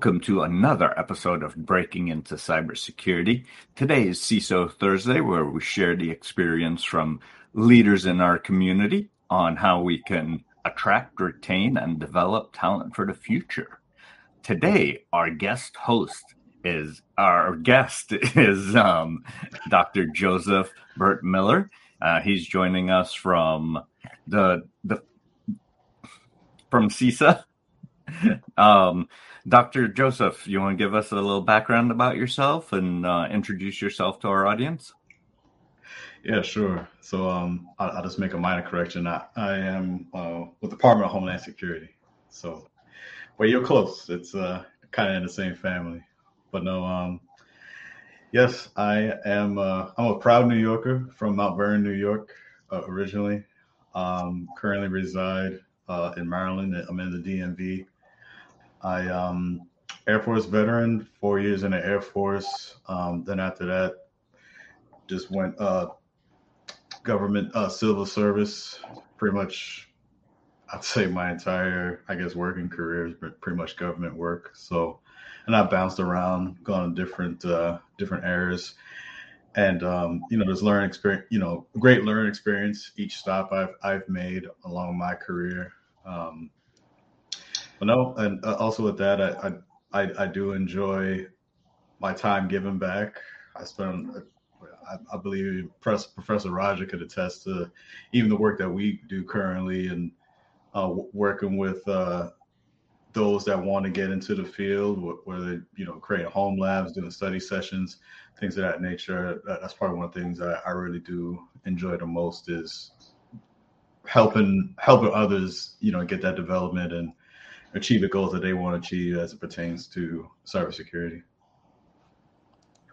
Welcome to another episode of Breaking into Cybersecurity. Today is CISO Thursday, where we share the experience from leaders in our community on how we can attract, retain, and develop talent for the future. Today, our guest host is our guest is um, Dr. Joseph Burt Miller. Uh, he's joining us from the the from CISA. um, Dr. Joseph, you want to give us a little background about yourself and uh, introduce yourself to our audience? Yeah, sure. So um, I'll, I'll, just make a minor correction. I, I am uh, with the Department of Homeland Security. So, well, you're close. It's uh, kind of in the same family. But no, um, yes, I am. Uh, I'm a proud New Yorker from Mount Vernon, New York, uh, originally. Um, currently reside uh, in Maryland. I'm in the DMV. I um Air Force veteran, four years in the Air Force. Um, then after that, just went uh, government uh, civil service. Pretty much, I'd say my entire, I guess, working career been pretty much government work. So, and I bounced around, gone to different uh, different areas, and um, you know, there's learning experience. You know, great learning experience each stop I've I've made along my career. Um, no, and uh, also with that, I, I I do enjoy my time giving back. I spend, I, I believe, Professor Roger could attest to even the work that we do currently, and uh, working with uh, those that want to get into the field, whether you know creating home labs, doing study sessions, things of that nature. That's probably one of the things I, I really do enjoy the most is helping helping others, you know, get that development and achieve the goals that they want to achieve as it pertains to cybersecurity?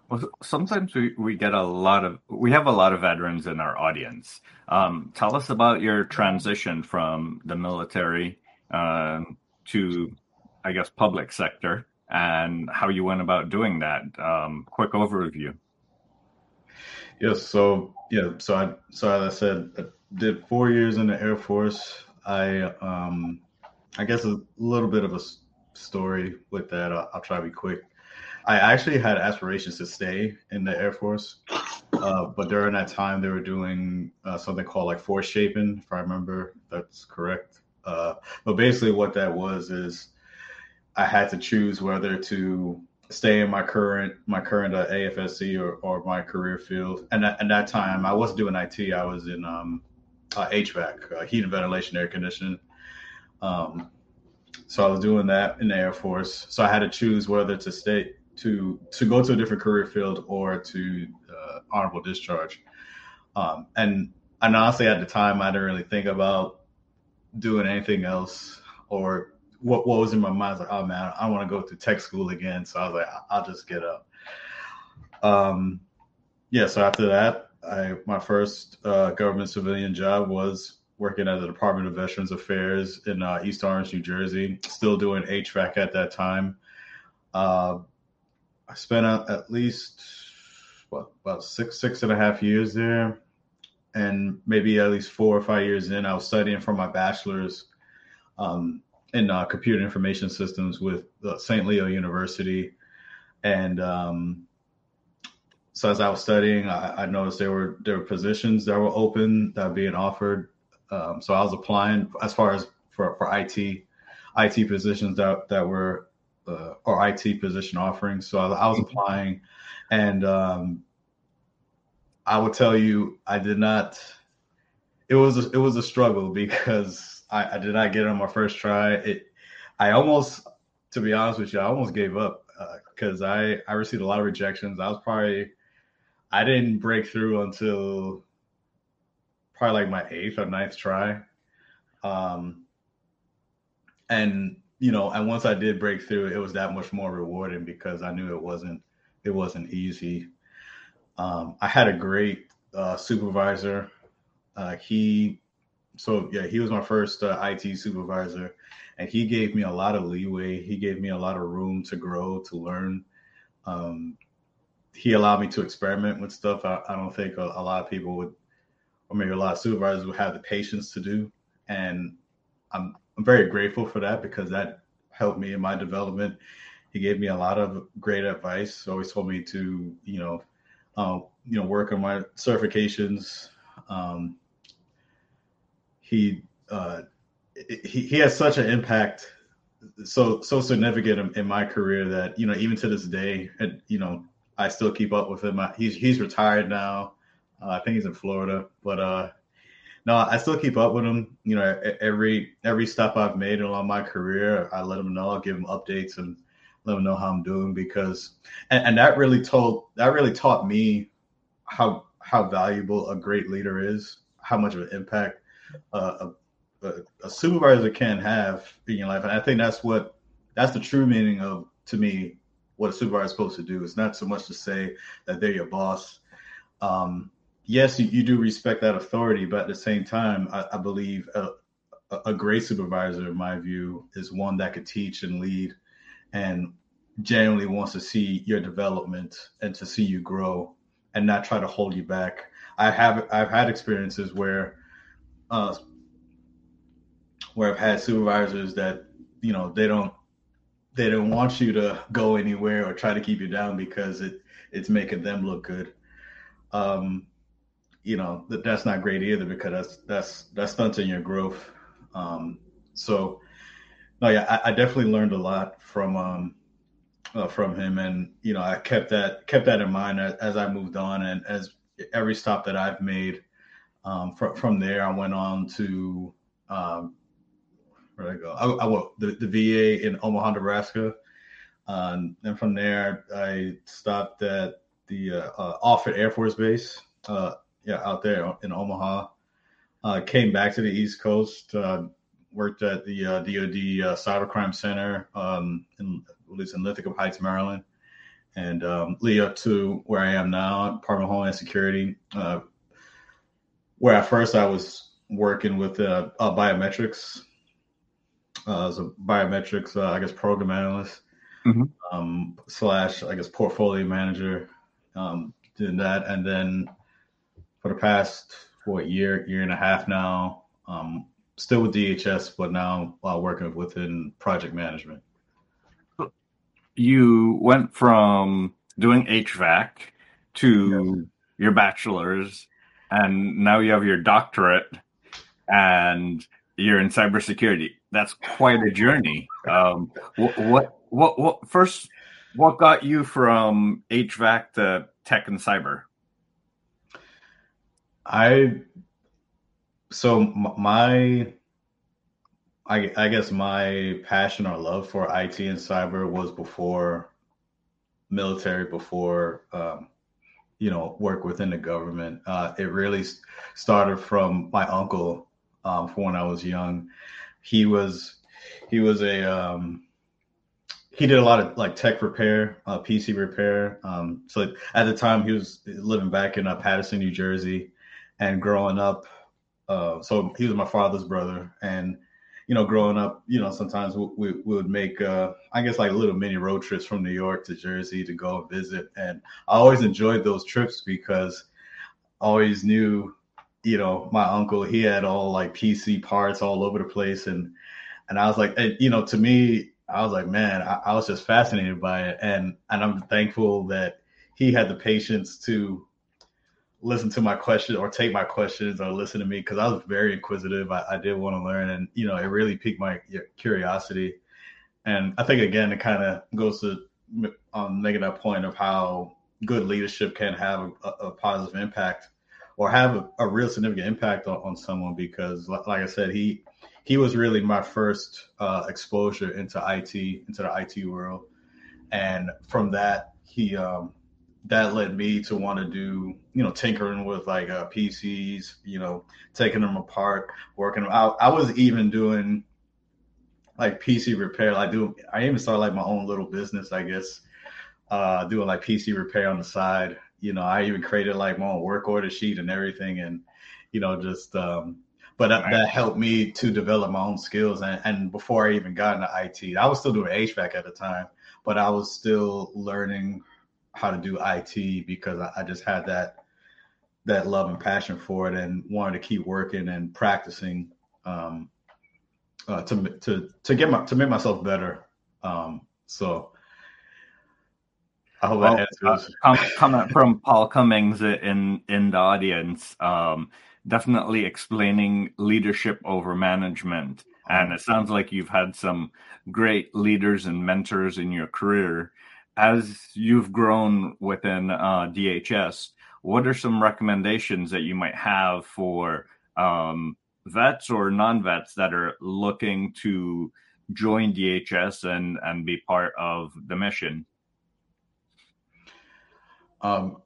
Well, sometimes we, we get a lot of we have a lot of veterans in our audience. Um, tell us about your transition from the military uh, to, I guess, public sector, and how you went about doing that. Um, quick overview. Yes. So yeah. So I so as I said, I did four years in the Air Force. I um, I guess a little bit of a story with that. I'll, I'll try to be quick. I actually had aspirations to stay in the Air Force, uh, but during that time they were doing uh, something called like force shaping, if I remember that's correct. Uh, but basically, what that was is I had to choose whether to stay in my current my current uh, AFSC or, or my career field. And at, at, that time, I wasn't doing IT. I was in um, uh, HVAC, uh, heat and ventilation, air conditioning. Um, so I was doing that in the Air Force. So I had to choose whether to stay to to go to a different career field or to uh, honorable discharge. Um, and and honestly, at the time, I didn't really think about doing anything else or what what was in my mind. I was like, oh man, I want to go to tech school again. So I was like, I'll just get up. Um, yeah. So after that, I my first uh, government civilian job was working at the Department of Veterans Affairs in uh, East Orange, New Jersey, still doing HVAC at that time. Uh, I spent at least what, about six six and a half years there, and maybe at least four or five years in, I was studying for my bachelor's um, in uh, computer information systems with St. Leo University, and um, so as I was studying, I, I, noticed there were there were positions that were open that were being offered um, so I was applying as far as for, for IT, IT positions that, that were, uh, or IT position offerings. So I, I was mm-hmm. applying and, um, I will tell you, I did not, it was, a, it was a struggle because I, I did not get it on my first try. It, I almost, to be honest with you, I almost gave up because uh, I, I received a lot of rejections. I was probably, I didn't break through until probably like my eighth or ninth try. Um, and you know, and once I did break through, it was that much more rewarding because I knew it wasn't it wasn't easy. Um, I had a great uh, supervisor. Uh, he, so yeah, he was my first uh, IT supervisor, and he gave me a lot of leeway. He gave me a lot of room to grow, to learn. Um, he allowed me to experiment with stuff. I, I don't think a, a, lot of people would or maybe a lot of supervisors will have the patience to do. And I'm I'm very grateful for that because that helped me in my development. he gave me a lot of great advice. Always told me to, you know, uh, you know, work on my certifications. Um, he, uh, he he has such an impact, so so significant in, in, my career that you know even to this day, you know, I still keep up with him. I, he's he's retired now. Uh, I think he's in Florida, but uh, no, I still keep up with him. You know, every every step I've made along my career, I let him know. I'll give him updates and let him know how I'm doing because, and, and that really told that really taught me how how valuable a great leader is, how much of an impact uh, a, a, supervisor can have in your life, and I think that's what that's the true meaning of to me what a supervisor is supposed to do. It's not so much to say that they're your boss. Um, yes, you, you, do respect that authority, but at the same time, I, I believe a, a great supervisor, in my view, is one that could teach and lead and genuinely wants to see your development and to see you grow and not try to hold you back. I have I've had experiences where uh where I've had supervisors that you know they don't they don't want you to go anywhere or try to keep you down because it it's making them look good. Um you know that that's not great either because that's that's that's stunting your growth. Um so no, yeah, I, I definitely learned a lot from um, uh, from him, and you know, I kept that kept that in mind as, as I moved on, and as every stop that I've made um, from from there, I went on to um, where did I go? I, I the, the VA in Omaha, Nebraska, um, and from there I stopped at the uh, uh, Offutt Air Force Base, uh, yeah, out there in Omaha. Uh, came back to the East Coast, uh, worked at the uh, DoD uh, Cybercrime Center um, in, at least in Linthicum Heights, Maryland, and um, lead up to where I am now, Department of Homeland Security, uh, where at first I was working with uh, uh, biometrics. Uh, as a biometrics, I guess, program analyst. Mm-hmm. um, slash, I guess, portfolio manager, um, doing that, and then for the past what year, year and a half now. Um, still with DHS, but now uh, working within project management. You went from doing HVAC to yes. your bachelor's, and now you have your doctorate, and you're in cybersecurity. That's quite a journey. Um, what, what, what, what, first, what got you from HVAC to tech and cyber? I so my I, I guess my passion or love for IT and cyber was before military, before um, you know work within the government. Uh, it really started from my uncle um, from when I was young. He was he was a um, he did a lot of like tech repair, uh, PC repair. Um, so at the time he was living back in uh, Paterson, New Jersey, and growing up uh, so he was my father's brother, and you know, growing up, you know, sometimes we, we, we would make, uh, I guess, like little mini road trips from New York to Jersey to go visit, and I always enjoyed those trips because I always knew, you know, my uncle he had all like PC parts all over the place, and and I was like, and, you know, to me, I was like, man, I, I was just fascinated by it, and and I'm thankful that he had the patience to listen to my questions or take my questions or listen to me because I was very inquisitive. I, I did want to learn, and you know, it really piqued my curiosity. And I think again, it kind of goes to um, making that point of how good leadership can have a, a positive impact or have a, a real significant impact on, on, someone. Because, like I said, he he was really my first uh, exposure into IT, into the IT world, and from that, he um, that led me to want to do you know tinkering with like uh, PCs, you know, taking them apart, working. I, I was even doing like PC repair. I do. I even started like my own little business, I guess, uh, doing like PC repair on the side. You know, I even created like my own work order sheet and everything, and you know, just. um but that, that helped me to develop my own skills. And, and before I even got into IT, I was still doing HVAC at the time, but I was still learning how to do IT because I, I just had that that love and passion for it and wanted to keep working and practicing um, uh, to to to get my to make myself better. Um, so I hope well, that answers. Uh, comment from Paul Cummings in in the audience. Um, definitely explaining leadership over management, and it sounds like you've had some great leaders and mentors in your career. As you've grown within uh, DHS, what are some recommendations that you might have for um, vets or non-vets that are looking to join DHS and and be part of the mission? Um,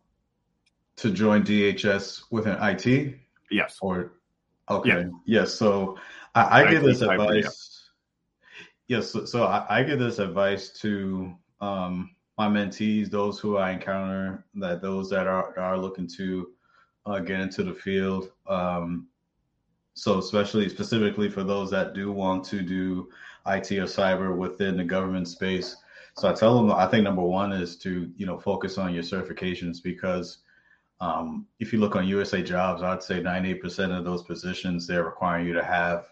to join DHS within IT. Yes. Or okay. Yeah. Yes. So I, I give this advice. Yeah. Yes. So, so I, I, give this advice to um, my mentees, those who I encounter, that those that are are looking to uh, get into the field. Um, so especially specifically for those that do want to do IT or cyber within the government space. So I tell them I think number one is to you know focus on your certifications because um, if you look on USA Jobs, I'd say 98% of those positions they're requiring you to have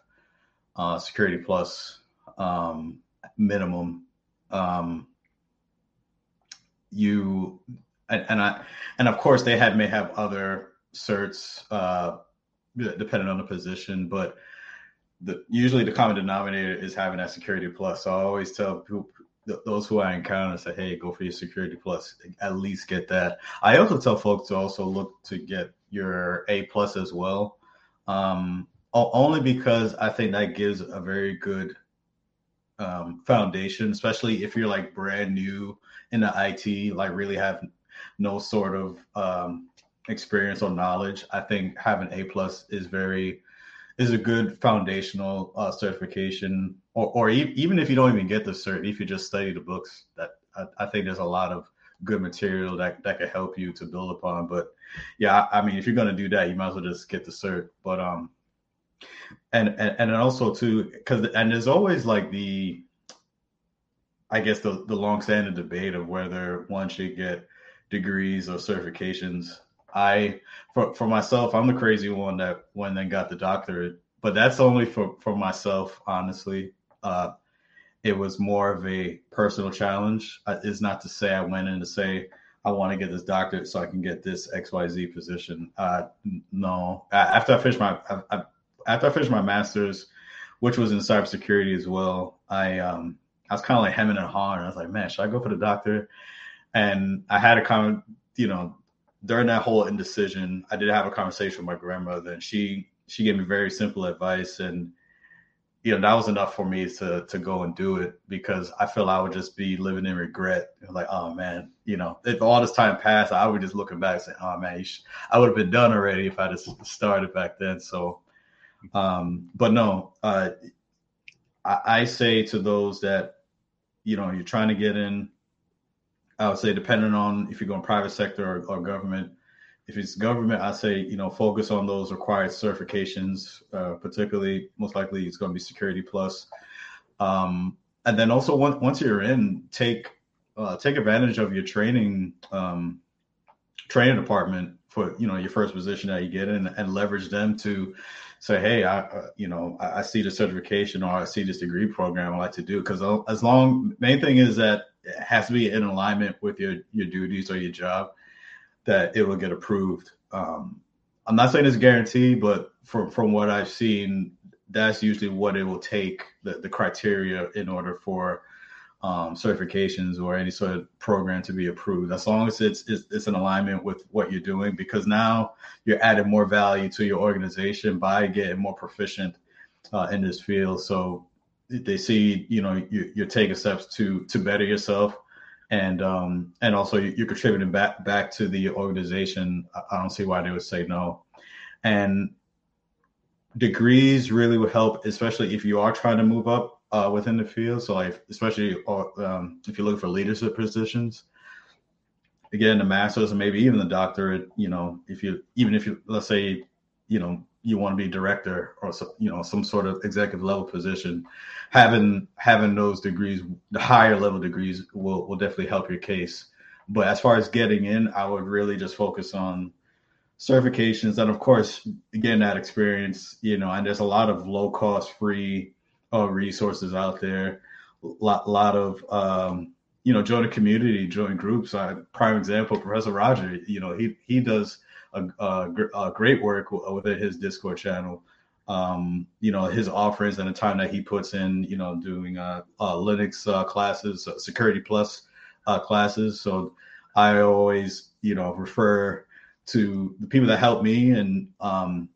uh, Security Plus um, minimum. Um, you and, and, I and of course they have may have other certs uh, depending on the position, but the usually the common denominator is having that Security Plus. So I always tell people those who I encounter say, hey, go for your security plus. At least get that. I also tell folks to also look to get your A plus as well. Um, only because I think that gives a very good um, foundation, especially if you're like brand new in the IT, like really have no sort of um, experience or knowledge. I think having A plus is very is a good foundational uh, certification, or, or e- even if you don't even get the cert, if you just study the books, that I, I, think there's a lot of good material that that could help you to build upon. But yeah, I, I mean, if you're gonna do that, you might as well just get the cert. But um, and and and also too, because and there's always like the, I guess the the long-standing debate of whether one should get degrees or certifications I for for myself, I'm the crazy one that went and got the doctorate, but that's only for for myself, honestly. Uh, it was more of a personal challenge. Uh, it's not to say I went in to say I want to get this doctorate so I can get this X Y Z position. Uh, no, after I finished my I, I, after I finished my master's, which was in cybersecurity as well, I um I was kind of like hemming and hawing. I was like, man, should I go for the doctor? And I had a comment, you know, during that whole indecision, I did have a conversation with my grandmother, and she she gave me very simple advice, and you know that was enough for me to to go and do it because I feel I would just be living in regret, like oh man, you know, if all this time passed, I would just looking back saying, oh man, I would have been done already if I just started back then. So, um, but no, uh, I, I say to those that you know you're trying to get in I would say depending on if you're going private sector or, or government. If it's government, I say you know focus on those required certifications, uh, particularly most likely it's going to be Security Plus. Um, and then also once once you're in, take uh, take advantage of your training um, training department for you know your first position that you get in, and leverage them to say, hey, I uh, you know I, I, see the certification or I see this degree program I like to do because as long main thing is that it has to be in alignment with your your duties or your job that it will get approved. Um, I'm not saying it's guaranteed, but from from what I've seen, that's usually what it will take the, the criteria in order for um, certifications or any sort of program to be approved. As long as it's, it's it's in alignment with what you're doing, because now you're adding more value to your organization by getting more proficient uh, in this field. So they see you know you, you're taking steps to to better yourself and um and also you're contributing back back to the organization i don't see why they would say no and degrees really would help especially if you are trying to move up uh, within the field. So like especially uh, um, if you're looking for leadership positions again the masters and maybe even the doctorate you know if you even if you let's say you know you want to be director or you know some sort of executive level position having having those degrees the higher level degrees will will definitely help your case. But as far as getting in i would really just focus on certifications. And of course getting that experience you know and there's a lot of low cost free uh, resources out there a lot, lot of um, you know, join a community, join groups. Uh, prime example, Professor Roger. You know, he he does a, a, a great work within his Discord channel. Um, you know, his offerings and the time that he puts in, you know, doing uh, uh, Linux uh, classes, uh, Security Plus uh, classes. So I always, you know, refer to the people that help me and, um,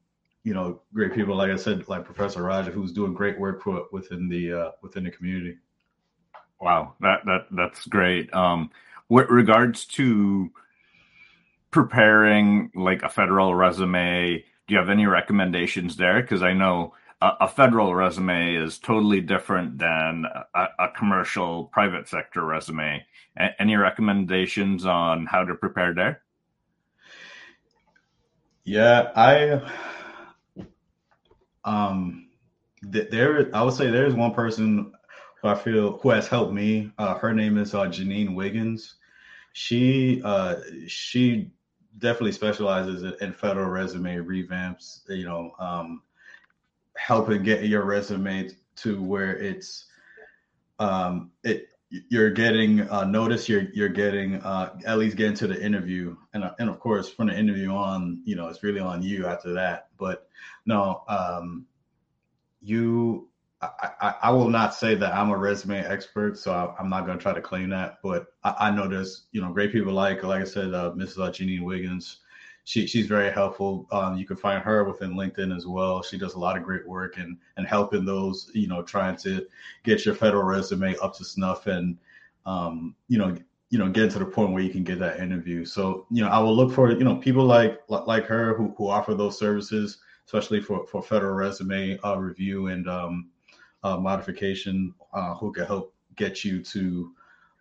you know, great people, like I said, like Professor Roger, who's doing great work for, within the uh, within the community. Wow, that that that's great. Um, with regards to preparing like a federal resume, do you have any recommendations there? Because I know a, a, federal resume is totally different than a, a commercial private sector resume. A- any recommendations on how to prepare there? Yeah, I um th- there I would say there's one person who I feel who has helped me. Uh, her name is uh, Janine Wiggins. She uh, she definitely specializes in federal resume revamps. You know, um, helping get your resume to where it's um, it you're getting uh, notice. You're you're getting uh, at least getting to the interview, and and of course from the interview on, you know, it's really on you after that. But no, um, you I, I, will not say that I'm a resume expert, so I, am not going to try to claim that. But I, I, know there's you know great people like like I said, uh, Mrs. Janine Wiggins. She she's very helpful. Um, you can find her within LinkedIn as well. She does a lot of great work and and helping those you know trying to get your federal resume up to snuff and um, you know you know get to the point where you can get that interview. So you know I will look for you know people like like her who who offer those services, especially for for federal resume uh, review and um, uh, modification uh, who can help get you to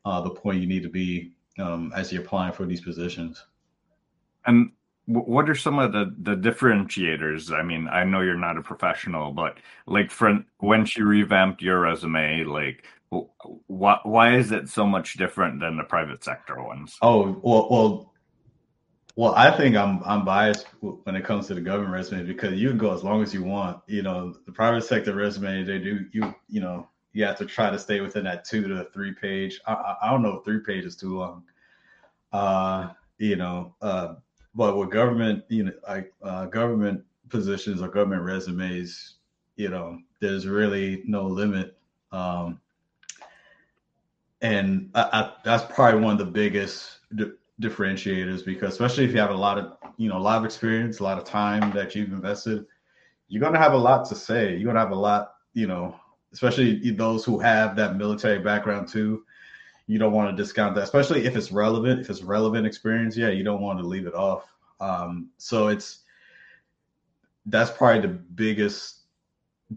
uh, the point you need to be um, as you're applying for these positions. And what are some of the the differentiators? I mean, I know you're not a professional, but like for when she revamped your resume, like why why is it so much different than the private sector ones? Oh well, well well, I think I'm I'm biased when it comes to the government resume because you can go as long as you want. You know, the private sector resume they do you you know you have to try to stay within that two to three page. I, I don't know if three pages too long. Uh, you know, uh, but with government, you know, like uh, government positions or government resumes, you know, there's really no limit. Um, and I, I, that's probably one of the biggest differentiators because especially if you have a lot of you know a lot of experience a lot of time that you've invested you're going to have a lot to say you're going to have a lot you know especially those who have that military background too you don't want to discount that especially if it's relevant if it's relevant experience yeah you don't want to leave it off um, so it's that's probably the biggest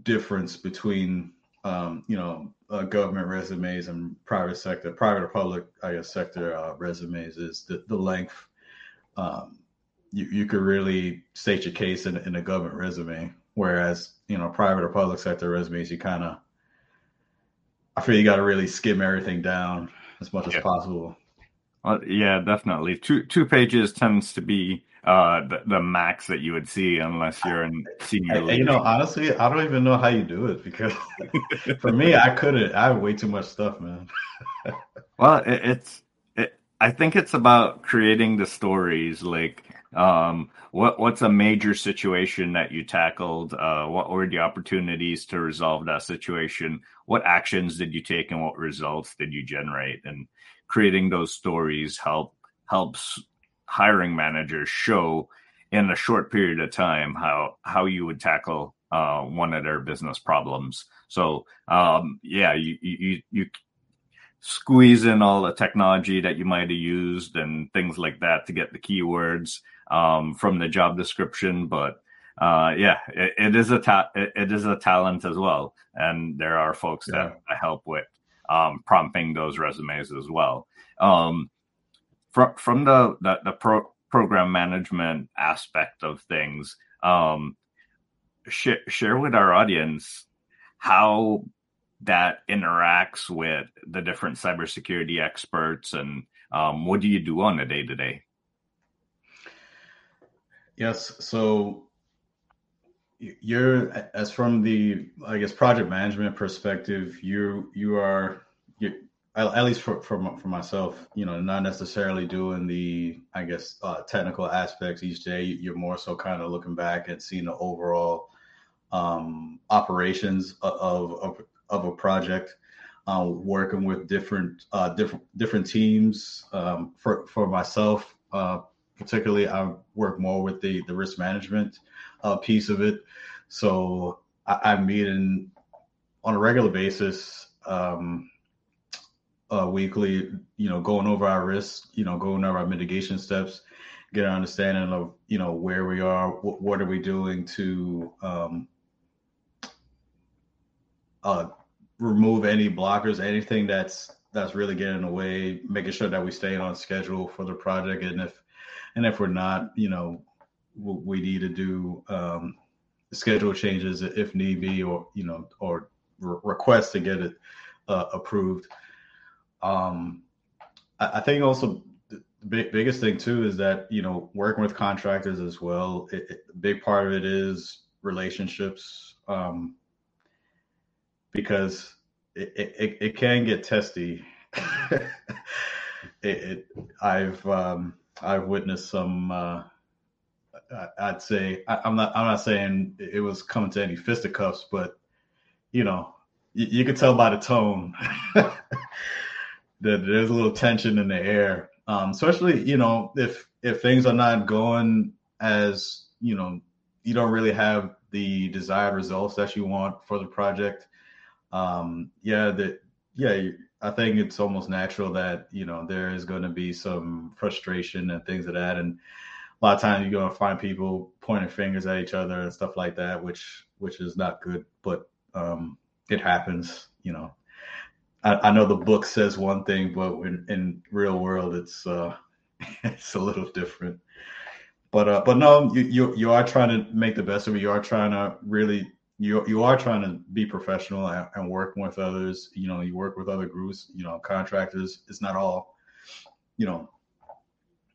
difference between um, you know, uh, government resumes and private sector, private or public, I guess, sector uh, resumes is the, the length. Um, you, you could really state your case in, in a government resume, whereas, you know, private or public sector resumes, you kind of, I feel you got to really skim everything down as much yeah. as possible. Well, yeah, definitely. Two two pages tends to be uh, the, the max that you would see unless you're in senior. You know, honestly, I don't even know how you do it because for me, I couldn't. I have way too much stuff, man. well, it, it's. It, I think it's about creating the stories. Like, um, what what's a major situation that you tackled? Uh, what were the opportunities to resolve that situation? What actions did you take, and what results did you generate? And creating those stories help helps hiring managers show in a short period of time how how you would tackle uh, one of their business problems. So um, yeah, you, you you squeeze in all the technology that you might have used and things like that to get the keywords um, from the job description, but uh, yeah, it, it is a ta- it, it is a talent as well, and there are folks yeah. that help with um, prompting those resumes as well. Um, from from the the, the pro, program management aspect of things, um, share share with our audience how that interacts with the different cybersecurity experts and um, what do you do on a day to day? Yes, so you're as from the I guess project management perspective, you you are you at least for, for for myself, you know, not necessarily doing the, I guess, uh, technical aspects each day. You're more so kind of looking back and seeing the overall um, operations of, of of a project, uh, working with different uh, different different teams. Um, for for myself, uh, particularly, I work more with the the risk management uh, piece of it. So I, I meet in on a regular basis. Um, uh, weekly, you know, going over our risks, you know, going over our mitigation steps, get an understanding of, you know, where we are, what, what are we doing to um, uh, remove any blockers, anything that's that's really getting in the way, making sure that we stay on schedule for the project, and if and if we're not, you know, we need to do um, schedule changes if need be, or you know, or re- request to get it uh, approved. Um, I, I think also the big, biggest thing too is that you know working with contractors as well. It, it, a big part of it is relationships um, because it, it, it can get testy. it, I've um, I've witnessed some. Uh, I'd say I, am not I'm not saying it was coming to any fisticuffs, but you know you, you could tell by the tone that there's a little tension in the air. Um, especially, you know, if if things are not going as you know, you don't really have the desired results that you want for the project. Um, yeah, that yeah, I think it's almost natural that you know there is going to be some frustration and things of like that, and a lot of times you're going to find people pointing fingers at each other and stuff like that, which which is not good, but um, it happens, you know. I, I, know the book says one thing, but in, in real world, it's uh, it's a little different. But uh, but no, you, you you are trying to make the best of it. You are trying to really you you are trying to be professional and, and working with others. You know, you work with other groups. You know, contractors. It's not all, you know,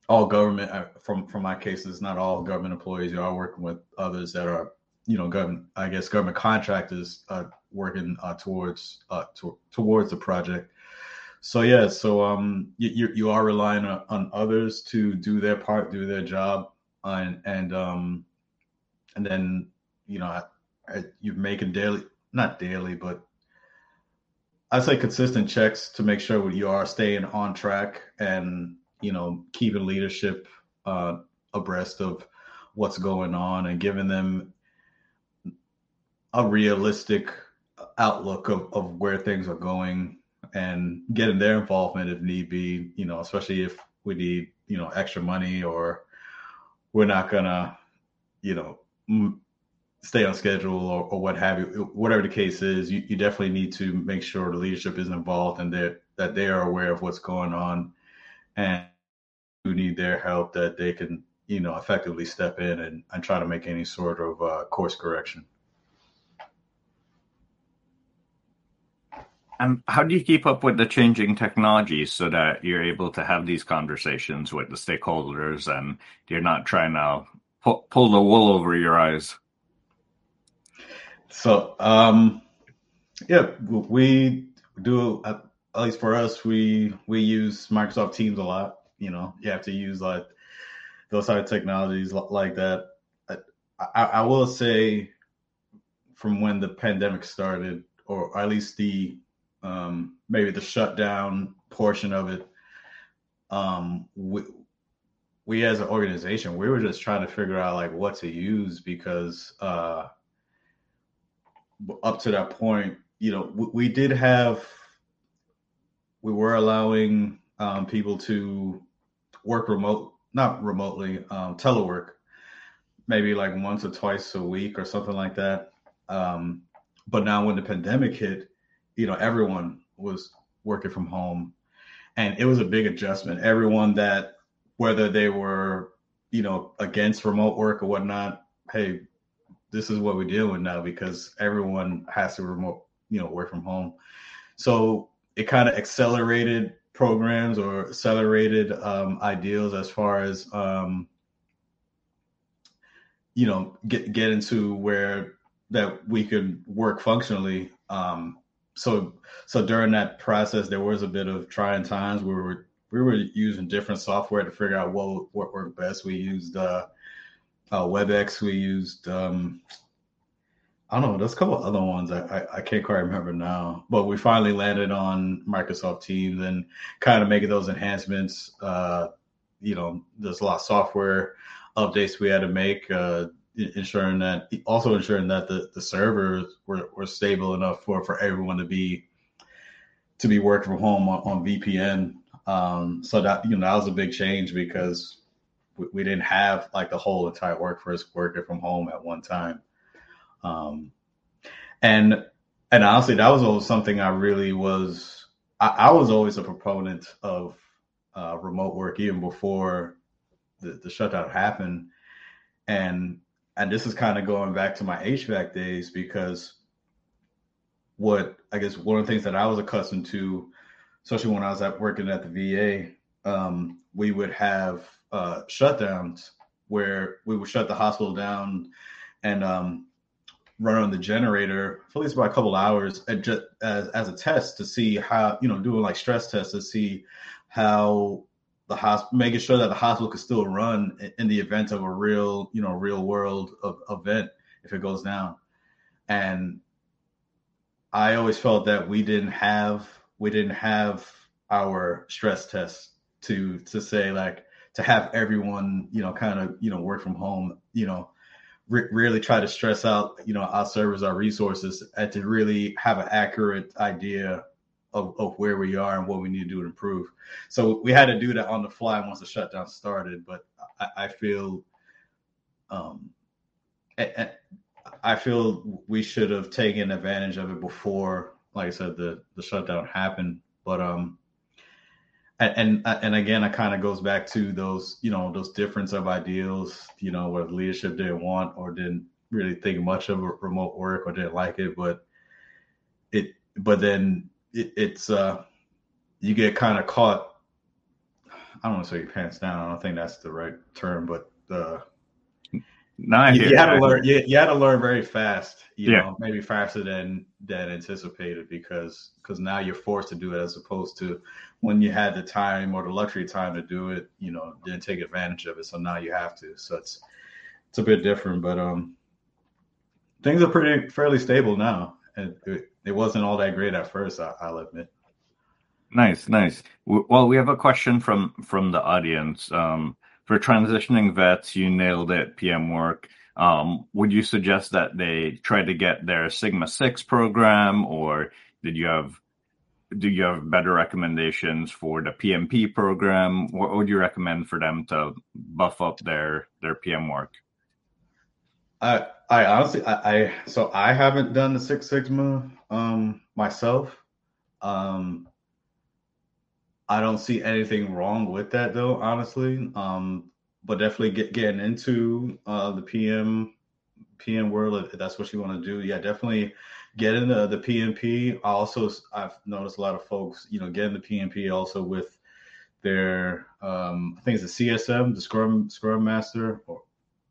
all government. Uh, from from my case, it's not all government employees. You are working with others that are you know government. I guess government contractors uh, working uh, towards uh, to, towards the project. So yeah, so um, you you are relying on, on others to do their part, do their job, and and um, and then you know you're making daily, not daily, but I say consistent checks to make sure you are staying on track and you know keeping leadership uh, abreast of what's going on and giving them a realistic outlook of, of where things are going and getting their involvement if need be, you know, especially if we need, you know, extra money or we're not gonna, you know, m- stay on schedule or, or, what have you, whatever the case is, you, you definitely need to make sure the leadership is involved and that that they are aware of what's going on and who need their help that they can, you know, effectively step in and, and try to make any sort of uh, course correction. And how do you keep up with the changing technologies so that you're able to have these conversations with the stakeholders and you're not trying to pull, pull the wool over your eyes? So, um, yeah, we do at, least for us, we we use Microsoft Teams a lot. You know, you have to use like those type of technologies like that. I, I will say, from when the pandemic started, or at least the um, maybe the shutdown portion of it. Um, we, we as an organization, we were just trying to figure out like what to use because uh, up to that point, you know, we, we did have, we were allowing um, people to work remote, not remotely, um, telework, maybe like once or twice a week or something like that. Um, but now when the pandemic hit, you know, everyone was working from home and it was a big adjustment. Everyone that, whether they were, you know, against remote work or whatnot, hey, this is what we're with now because everyone has to remote, you know, work from home. So it kind of accelerated programs or accelerated um, ideals as far as, um, you know, get get into where that we could work functionally um, so so during that process, there was a bit of trying times where we were, we were using different software to figure out what what worked best. We used uh, uh, WebEx. We used um, I don't know. There's a couple other ones I, I, I can't quite remember now, but we finally landed on Microsoft Teams and kind of making those enhancements. Uh, you know, there's a lot of software updates we had to make, uh, ensuring that also ensuring that the, the servers were, were stable enough for, for everyone to be to be working from home on, on VPN. Um, so that you know that was a big change because we, we didn't have like the whole entire workforce working from home at one time. Um, and and honestly, that was always something I really was. I, I was always a proponent of uh, remote work even before the, the shutdown happened, and and this is kind of going back to my HVAC days because what I guess one of the things that I was accustomed to, especially when I was at working at the VA, um, we would have uh, shutdowns where we would shut the hospital down and um, run on the generator for at least about a couple hours just as, as a test to see how you know doing like stress tests to see how the hospital making sure that the hospital could still run in the event of a real you know real world of, event if it goes down. And i always felt that we didn't have we didn't have our stress tests to to say like to have everyone you know kind of you know work from home you know re- really try to stress out, you know, our servers, our resources, and to really have an accurate idea of, of where we are and what we need to do to improve. So we had to do that on the fly once the shutdown started. But I, I feel, um, I, I feel we should have taken advantage of it before, like I said, the the shutdown happened. But um, and and, again, it kind of goes back to those you know those difference of ideals. You know, where leadership didn't want or didn't really think much of remote work or didn't like it, but it but then it, it's uh you get kind of caught. I don't want to say pants down. I don't think that's the right term, but uh, no, you, you had to learn. You, you, had to learn very fast. You yeah. know, maybe faster than than anticipated because because now you're forced to do it as opposed to when you had the time or the luxury time to do it. You know, didn't take advantage of it, so now you have to. So it's it's a bit different, but um, things are pretty fairly stable now. And it, it wasn't all that great at first. I, I'll admit. Nice, nice. Well, we have a question from from the audience. Um, for transitioning vets, you nailed it. PM work. Um, would you suggest that they try to get their Sigma Six program, or did you have do you have better recommendations for the PMP program? What would you recommend for them to buff up their their PM work? I I honestly I, I so I haven't done the Six Sigma um, myself. Um, I don't see anything wrong with that though, honestly. Um, but definitely get getting into uh, the PM PM world if that's what you want to do. Yeah, definitely get into the PMP. I also I've noticed a lot of folks, you know, getting the PMP also with their um, I think it's the CSM, the Scrum Scrum Master, or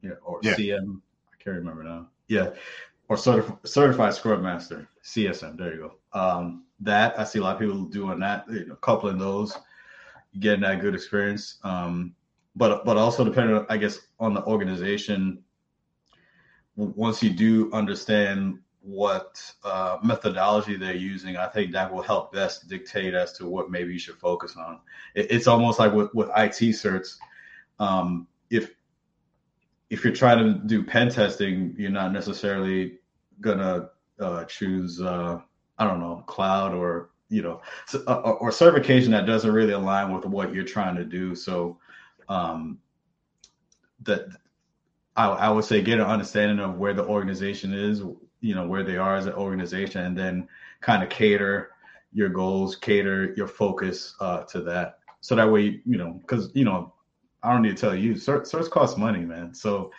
yeah, or yeah. CM. I can't remember now. Yeah, or certif- certified Scrum Master, CSM. There you go. Um, that I see a lot of people doing that, you know, coupling those, getting that good experience. Um, but but also depending, I guess, on the organization. Once you do understand what uh, methodology they're using, I think that will help best dictate as to what maybe you should focus on. It, it's almost like with, with IT certs. Um, if if you're trying to do pen testing, you're not necessarily gonna uh, choose uh, I don't know, cloud or you know, uh, uh, or certification that doesn't really align with what you're trying to do. So, um, that I, I would say get an understanding of where the organization is, you know, where they are as an organization, and then kind of cater your goals, cater your focus uh, to that. So that way, you know, because you know, I don't need to tell you, certs, certs cost money, man. So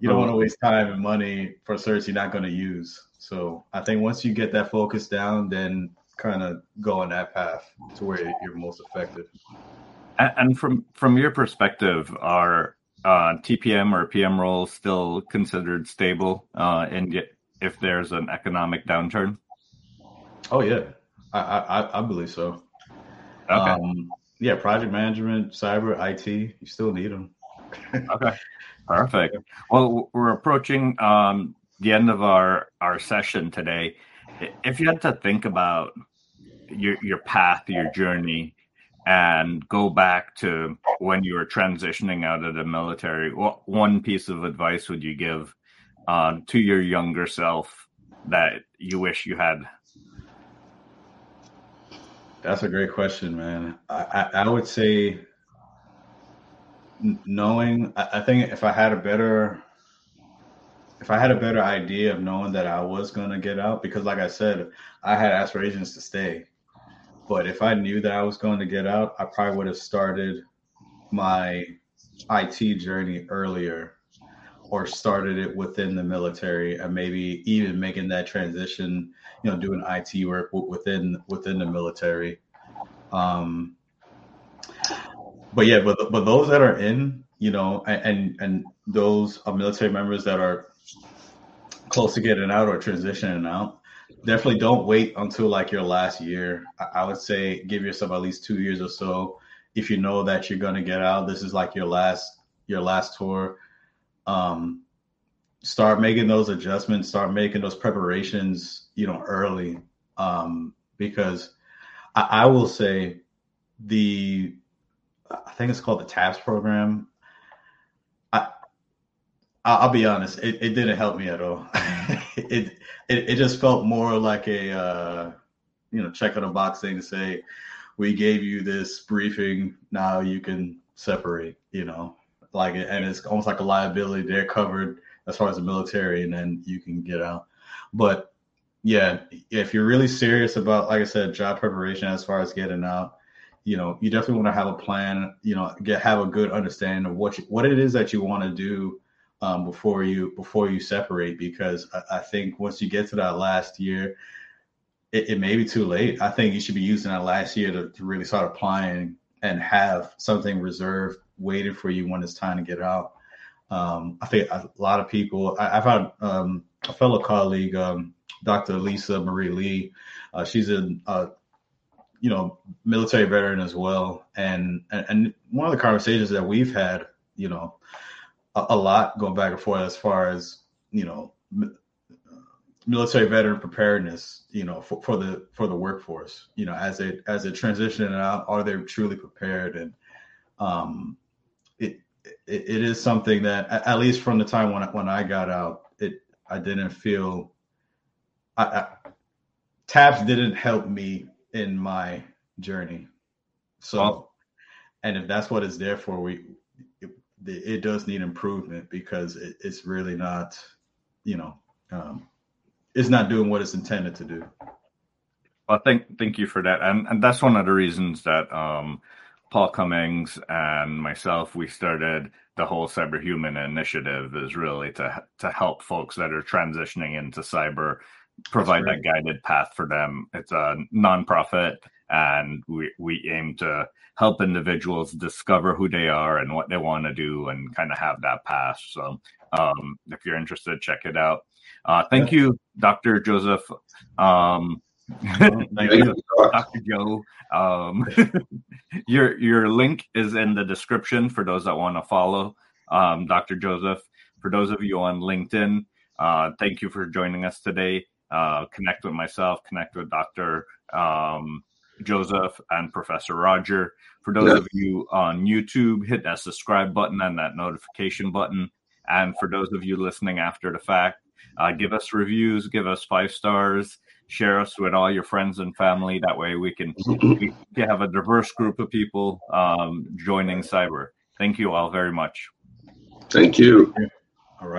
you don't want to waste time and money for certs you're not going to use. So I think once you get that focus down, then kind of go on that path to where you're most effective. And from from your perspective, are uh, TPM or PM roles still considered stable? Uh, and if there's an economic downturn? Oh yeah, I I, I believe so. Okay. Um, yeah, project management, cyber, IT, you still need them. okay, perfect. Well, we're approaching um, the end of our our session today. If you had to think about your your path, your journey, and go back to when you were transitioning out of the military, what one piece of advice would you give um, to your younger self that you wish you had? That's a great question, man. I, I, I would say knowing. I, I think if I had a better if I had a better idea of knowing that I was going to get out, because like I said, I had aspirations to stay. But if I knew that I was going to get out, I probably would have started my IT journey earlier or started it within the military and maybe even making that transition, you know, doing IT work within within the military. Um but yeah, but but those that are in, you know, and and those military members that are close to getting out or transitioning out, definitely don't wait until like your last year. I, I would say give yourself at least two years or so. If you know that you're gonna get out, this is like your last your last tour. Um, start making those adjustments, start making those preparations, you know, early. Um, because I, I will say the I think it's called the TAPS program. I I'll be honest, it, it didn't help me at all. it, it it just felt more like a uh, you know check on a box thing to say we gave you this briefing, now you can separate. You know, like it and it's almost like a liability. They're covered as far as the military, and then you can get out. But yeah, if you're really serious about, like I said, job preparation as far as getting out, you know, you definitely want to have a plan. You know, get have a good understanding of what you, what it is that you want to do um, before you before you separate because I, I, think once you get to that last year it, it, may be too late i think you should be using that last year to, to really start applying and have something reserved waiting for you when it's time to get out. Um, i think a lot of people I, have had um, a fellow colleague um, dr lisa marie lee. Uh, she's a uh, you know military veteran as well. And, and and one of the conversations that we've had you know a, a lot going back and forth as far as you know military veteran preparedness you know for, for the for the workforce you know as they as they transition out are they truly prepared? And um it, it it is something that at least from the time when I, when I got out it I didn't feel I, I TAPS didn't help me in my journey. So and if that's what it's there for we it does need improvement because it, it's really not, you know, um, it's not doing what it's intended to do. Well, thank thank you for that, and and that's one of the reasons that um, Paul Cummings and myself we started the whole cyberhuman initiative is really to to help folks that are transitioning into cyber provide that guided path for them. It's a nonprofit, and we we aim to help individuals discover who they are and what they want to do and kind of have that path. So um, if you're interested, check it out. Uh, thank you, Dr. Joseph. Um, Dr. Joe. Um, your your link is in the description for those that want to follow um, Dr. Joseph. For those of you on LinkedIn, uh, thank you for joining us today. Uh, connect with myself, connect with Dr. Um, Joseph and Professor Roger. For those yeah. of you on YouTube, hit that subscribe button and that notification button. And for those of you listening after the fact, uh, give us reviews, give us five stars, share us with all your friends and family. That way we can, we can have a diverse group of people um, joining cyber. Thank you all very much. Thank you.